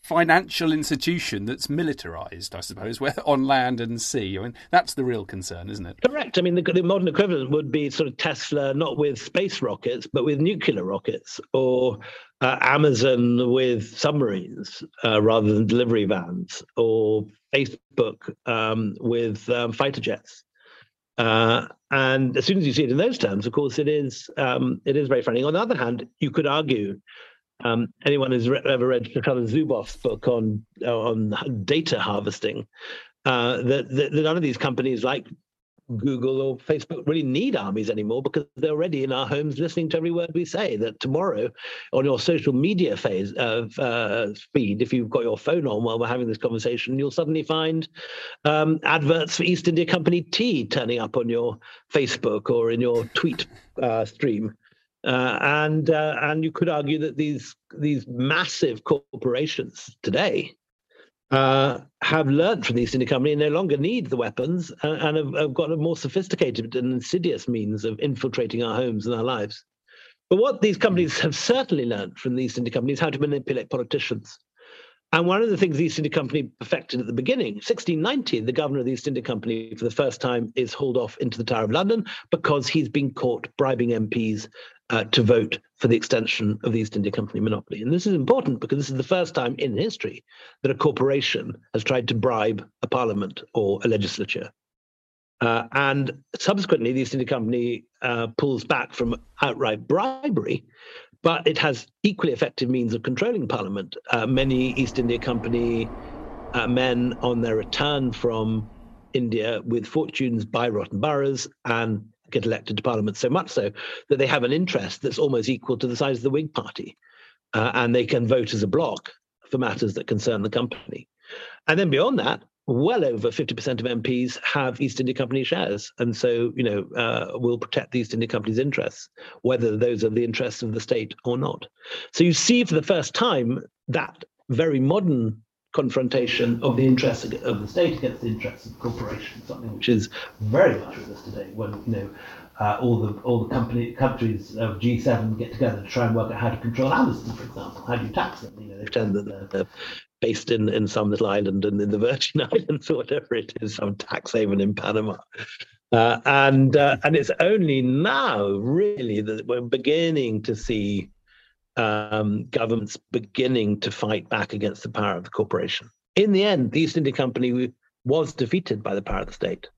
financial institution that's militarized, I suppose, where on land and sea. I mean, that's the real concern, isn't it? Correct. I mean, the, the modern equivalent would be sort of Tesla, not with space rockets, but with nuclear rockets, or uh, Amazon with submarines uh, rather than delivery vans, or Facebook um, with um, fighter jets. Uh, and as soon as you see it in those terms, of course, it is um, it is very frightening. On the other hand, you could argue um, anyone who's re- ever read Mikhail Zuboff's book on on data harvesting uh, that, that, none of these companies like Google or Facebook really need armies anymore because they're already in our homes listening to every word we say. That tomorrow, on your social media phase of uh, feed, if you've got your phone on while we're having this conversation, you'll suddenly find um, adverts for East India Company tea turning up on your Facebook or in your tweet uh, stream. Uh, and uh, and you could argue that these these massive corporations today uh, have learned from the East India Company and no longer need the weapons uh, and have, have, got a more sophisticated and insidious means of infiltrating our homes and our lives. But what these companies have certainly learned from the East India Company is how to manipulate politicians. And one of the things the East India Company perfected at the beginning, 1690, the governor of the East India Company for the first time is hauled off into the Tower of London because he's been caught bribing MPs uh, to vote for the extension of the East India Company monopoly. And this is important because this is the first time in history that a corporation has tried to bribe a parliament or a legislature. Uh, and subsequently, the East India Company uh, pulls back from outright bribery but it has equally effective means of controlling Parliament. Uh, many East India Company uh, men on their return from India with fortunes by rotten boroughs and get elected to Parliament so much so that they have an interest that's almost equal to the size of the Whig Party. Uh, and they can vote as a bloc for matters that concern the company. And then beyond that, well over 50% of MPs have East India Company shares. And so, you know, uh, will protect the East India Company's interests, whether those are the interests of the state or not. So you see for the first time that very modern confrontation of the interests of the state against the interests of the corporation, something which is very much with us today when, you know, uh, all the all the company countries of G7 get together to try and work out how to control Amazon, for example. How do you tax them? You know, they pretend that they're, based in, in some little island and in the Virgin Islands or whatever it is, some tax haven in Panama. Uh, and uh, and it's only now really that we're beginning to see um, governments beginning to fight back against the power of the corporation. In the end, the East India Company was defeated by the power of the state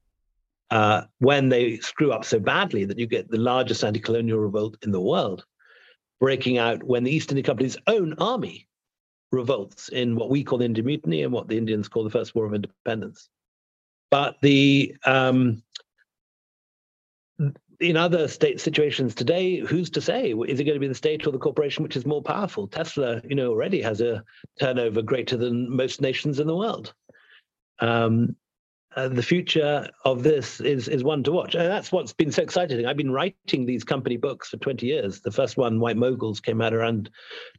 uh, when they screw up so badly that you get the largest anti-colonial revolt in the world breaking out when the East India Company's own army revolts in what we call the Indian Mutiny and what the Indians call the First War of Independence. But the um, in other state situations today, who's to say? Is it going to be the state or the corporation which is more powerful? Tesla, you know, already has a turnover greater than most nations in the world. Um, uh, the future of this is is one to watch. And that's what's been so exciting. I've been writing these company books for 20 years. The first one, White Mughals, came out around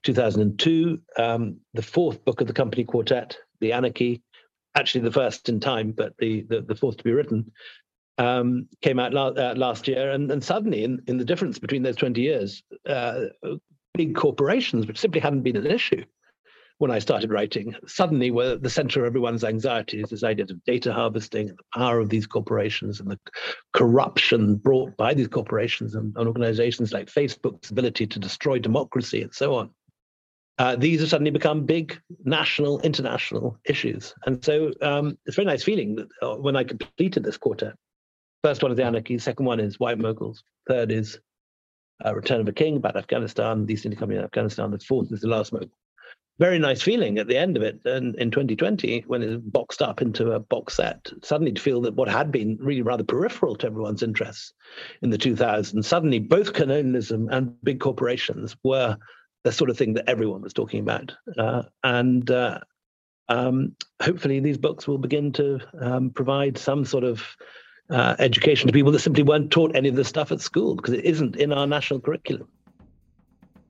2002. Um, the fourth book of the company quartet, The Anarchy, actually the first in time, but the the, the fourth to be written, um, came out uh, last year. And, and suddenly, in, in the difference between those 20 years, uh, big corporations, which simply hadn't been an issue, when I started writing, suddenly were the center of everyone's anxieties, this idea of data harvesting, and the power of these corporations, and the corruption brought by these corporations and, and organizations like Facebook's ability to destroy democracy and so on. Uh, these have suddenly become big national, international issues. And so um, it's a very nice feeling that uh, when I completed this quartet, first one is the anarchy, second one is white Mughals, third is uh, Return of a King about Afghanistan, the East India Company in Afghanistan, the fourth is the last Mughal. Very nice feeling at the end of it and in 2020 when it's boxed up into a box set suddenly to feel that what had been really rather peripheral to everyone's interests in the 2000s suddenly both colonialism and big corporations were the sort of thing that everyone was talking about. Uh, and uh, um, hopefully these books will begin to um, provide some sort of uh, education to people that simply weren't taught any of this stuff at school because it isn't in our national curriculum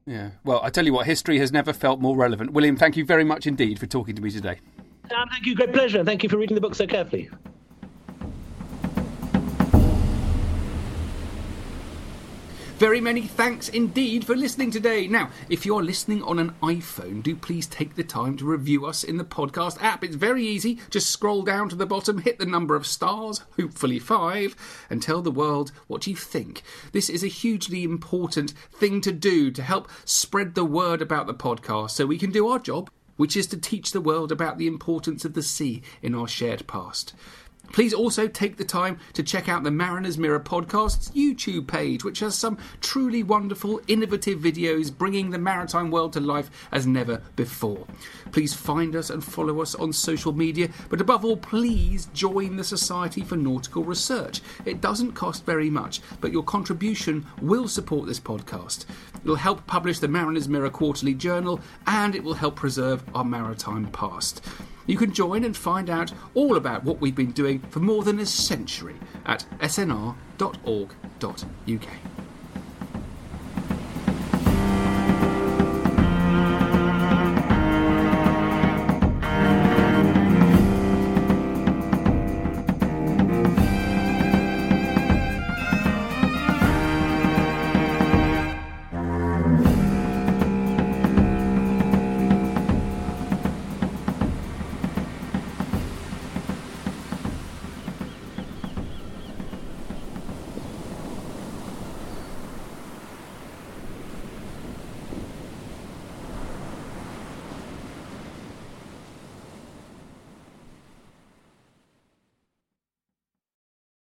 yeah. Well, I tell you what, history has never felt more relevant. William, thank you very much indeed for talking to me today. Sam, thank you. Great pleasure. And Thank you for reading the book so carefully. Very many thanks indeed for listening today. Now, if you're listening on an iPhone, do please take the time to review us in the podcast app. It's very easy. Just scroll down to the bottom, hit the number of stars, hopefully five, and tell the world what you think. This is a hugely important thing to do to help spread the word about the podcast so we can do our job, which is to teach the world about the importance of the sea in our shared past. Please also take the time to check out the Mariner's Mirror podcast's YouTube page, which has some truly wonderful, innovative videos bringing the maritime world to life as never before. Please find us and follow us on social media, but above all, please join the Society for Nautical Research. It doesn't cost very much, but your contribution will support this podcast. It will help publish the Mariner's Mirror Quarterly Journal, and it will help preserve our maritime past. You can join and find out all about what we've been doing for more than a century at snr.org.uk.